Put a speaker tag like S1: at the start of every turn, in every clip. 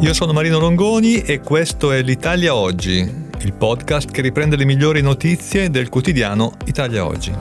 S1: Io sono Marino Longoni e questo è l'Italia Oggi, il podcast che riprende le migliori notizie del quotidiano Italia Oggi.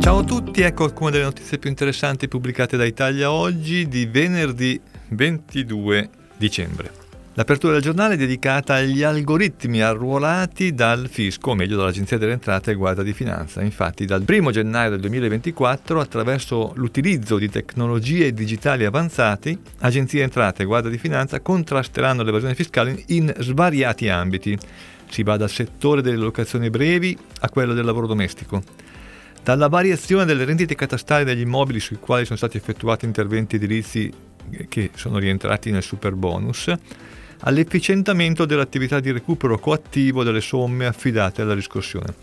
S1: Ciao a tutti, ecco alcune delle notizie più interessanti pubblicate da Italia Oggi di venerdì 22 dicembre. L'apertura del giornale è dedicata agli algoritmi arruolati dal fisco, o meglio dall'Agenzia delle Entrate e Guardia di Finanza. Infatti dal 1 gennaio del 2024, attraverso l'utilizzo di tecnologie digitali avanzate, Agenzia Entrate e Guardia di Finanza contrasteranno l'evasione fiscale in svariati ambiti. Si va dal settore delle locazioni brevi a quello del lavoro domestico. Dalla variazione delle rendite catastali degli immobili sui quali sono stati effettuati interventi edilizi che sono rientrati nel super bonus, all'efficientamento dell'attività di recupero coattivo delle somme affidate alla riscossione,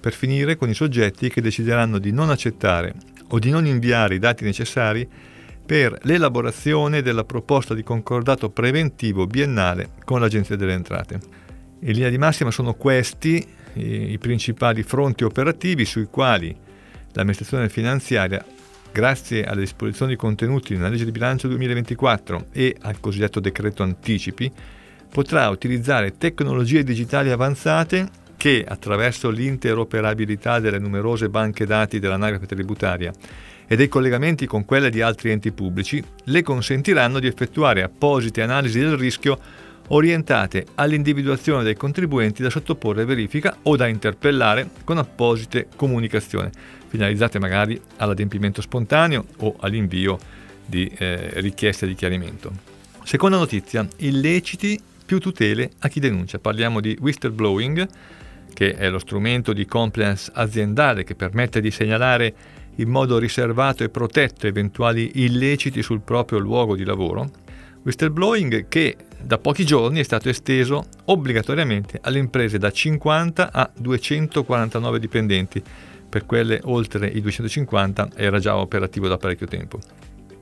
S1: per finire con i soggetti che decideranno di non accettare o di non inviare i dati necessari per l'elaborazione della proposta di concordato preventivo biennale con l'Agenzia delle Entrate. In linea di massima sono questi i principali fronti operativi sui quali l'amministrazione finanziaria grazie alle disposizioni contenute nella legge di bilancio 2024 e al cosiddetto decreto anticipi, potrà utilizzare tecnologie digitali avanzate che, attraverso l'interoperabilità delle numerose banche dati dell'anagrafe tributaria e dei collegamenti con quelle di altri enti pubblici, le consentiranno di effettuare apposite analisi del rischio orientate all'individuazione dei contribuenti da sottoporre a verifica o da interpellare con apposite comunicazioni, finalizzate magari all'adempimento spontaneo o all'invio di eh, richieste di chiarimento. Seconda notizia, illeciti più tutele a chi denuncia. Parliamo di whistleblowing, che è lo strumento di compliance aziendale che permette di segnalare in modo riservato e protetto eventuali illeciti sul proprio luogo di lavoro. Whistleblowing che da pochi giorni è stato esteso obbligatoriamente alle imprese da 50 a 249 dipendenti per quelle oltre i 250 era già operativo da parecchio tempo.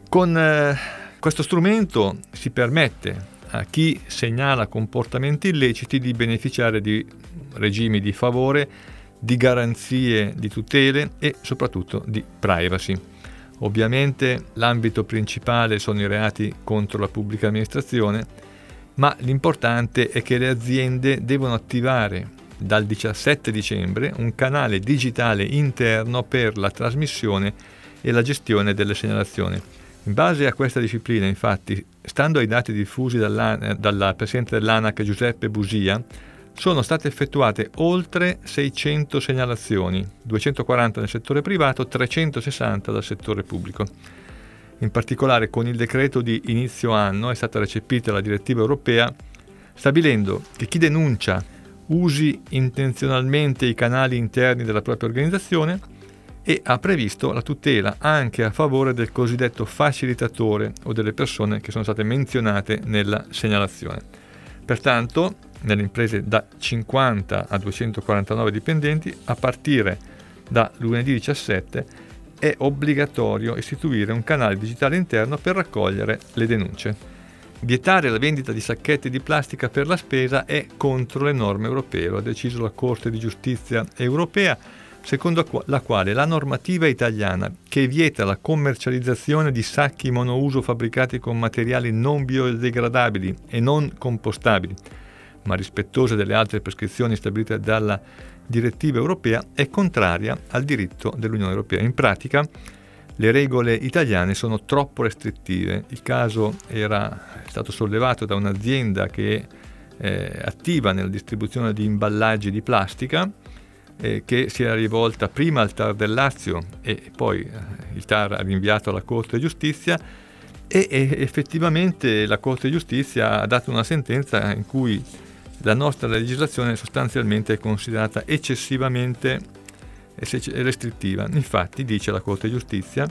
S1: Con eh, questo strumento si permette a chi segnala comportamenti illeciti di beneficiare di regimi di favore, di garanzie di tutele e soprattutto di privacy. Ovviamente l'ambito principale sono i reati contro la pubblica amministrazione, ma l'importante è che le aziende devono attivare dal 17 dicembre un canale digitale interno per la trasmissione e la gestione delle segnalazioni. In base a questa disciplina, infatti, stando ai dati diffusi dal Presidente dell'ANAC Giuseppe Busia, sono state effettuate oltre 600 segnalazioni, 240 nel settore privato, 360 dal settore pubblico. In particolare con il decreto di inizio anno è stata recepita la direttiva europea stabilendo che chi denuncia usi intenzionalmente i canali interni della propria organizzazione e ha previsto la tutela anche a favore del cosiddetto facilitatore o delle persone che sono state menzionate nella segnalazione. Pertanto, nelle imprese da 50 a 249 dipendenti, a partire da lunedì 17 è obbligatorio istituire un canale digitale interno per raccogliere le denunce. Vietare la vendita di sacchetti di plastica per la spesa è contro le norme europee, lo ha deciso la Corte di giustizia europea, secondo la quale la normativa italiana che vieta la commercializzazione di sacchi monouso fabbricati con materiali non biodegradabili e non compostabili, ma rispettose delle altre prescrizioni stabilite dalla direttiva europea, è contraria al diritto dell'Unione Europea. In pratica, le regole italiane sono troppo restrittive. Il caso era stato sollevato da un'azienda che è eh, attiva nella distribuzione di imballaggi di plastica eh, che si era rivolta prima al TAR del Lazio e poi eh, il TAR ha rinviato alla Corte di Giustizia e, effettivamente la Corte di Giustizia ha dato una sentenza in cui la nostra legislazione sostanzialmente è considerata eccessivamente restrittiva. Infatti, dice la Corte di Giustizia,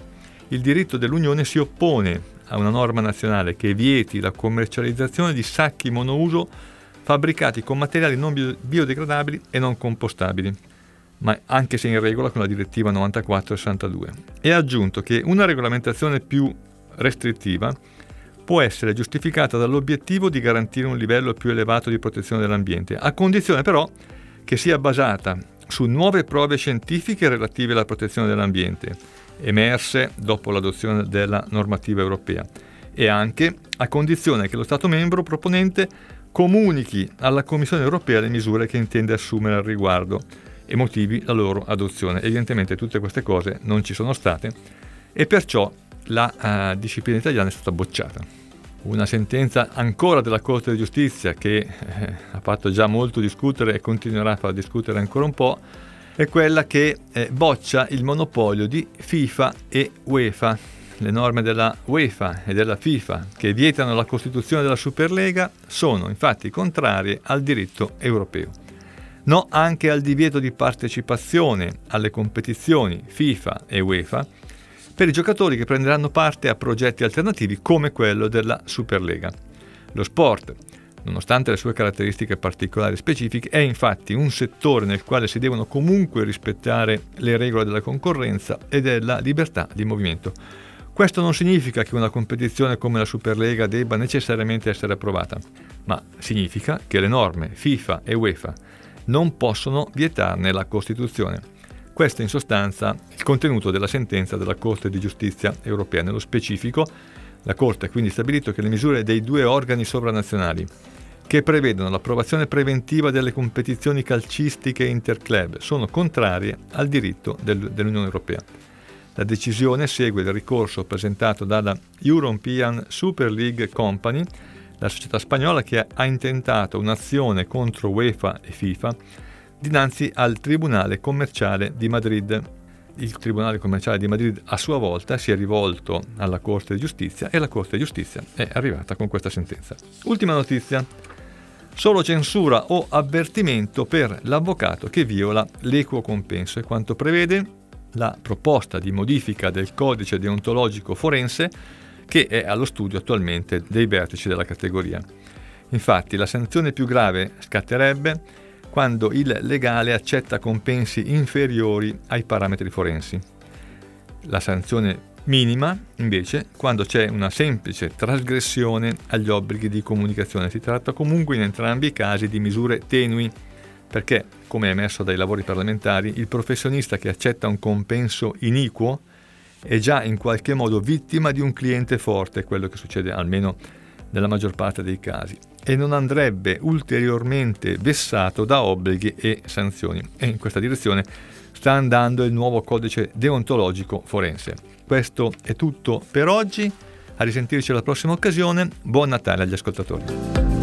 S1: il diritto dell'Unione si oppone a una norma nazionale che vieti la commercializzazione di sacchi monouso fabbricati con materiali non biodegradabili e non compostabili, ma anche se in regola con la direttiva 94-62. E ha aggiunto che una regolamentazione più restrittiva può essere giustificata dall'obiettivo di garantire un livello più elevato di protezione dell'ambiente, a condizione però che sia basata su nuove prove scientifiche relative alla protezione dell'ambiente, emerse dopo l'adozione della normativa europea, e anche a condizione che lo Stato membro proponente comunichi alla Commissione europea le misure che intende assumere al riguardo e motivi la loro adozione. Evidentemente tutte queste cose non ci sono state e perciò la uh, disciplina italiana è stata bocciata. Una sentenza ancora della Corte di Giustizia che eh, ha fatto già molto discutere e continuerà a far discutere ancora un po' è quella che eh, boccia il monopolio di FIFA e UEFA. Le norme della UEFA e della FIFA che vietano la costituzione della Superlega sono infatti contrarie al diritto europeo. No anche al divieto di partecipazione alle competizioni FIFA e UEFA per i giocatori che prenderanno parte a progetti alternativi come quello della Superlega. Lo sport, nonostante le sue caratteristiche particolari e specifiche, è infatti un settore nel quale si devono comunque rispettare le regole della concorrenza e della libertà di movimento. Questo non significa che una competizione come la Superlega debba necessariamente essere approvata, ma significa che le norme FIFA e UEFA non possono vietarne la Costituzione. Questo è in sostanza il contenuto della sentenza della Corte di giustizia europea. Nello specifico, la Corte ha quindi stabilito che le misure dei due organi sovranazionali che prevedono l'approvazione preventiva delle competizioni calcistiche interclub sono contrarie al diritto del, dell'Unione Europea. La decisione segue il ricorso presentato dalla European Super League Company, la società spagnola che ha intentato un'azione contro UEFA e FIFA dinanzi al Tribunale commerciale di Madrid. Il Tribunale commerciale di Madrid a sua volta si è rivolto alla Corte di giustizia e la Corte di giustizia è arrivata con questa sentenza. Ultima notizia. Solo censura o avvertimento per l'avvocato che viola l'equo compenso e quanto prevede la proposta di modifica del codice deontologico forense che è allo studio attualmente dei vertici della categoria. Infatti la sanzione più grave scatterebbe quando il legale accetta compensi inferiori ai parametri forensi. La sanzione minima, invece, quando c'è una semplice trasgressione agli obblighi di comunicazione. Si tratta comunque in entrambi i casi di misure tenui, perché, come è emerso dai lavori parlamentari, il professionista che accetta un compenso iniquo è già in qualche modo vittima di un cliente forte, quello che succede almeno nella maggior parte dei casi e non andrebbe ulteriormente vessato da obblighi e sanzioni. E in questa direzione sta andando il nuovo codice deontologico forense. Questo è tutto per oggi, a risentirci alla prossima occasione, buon Natale agli ascoltatori.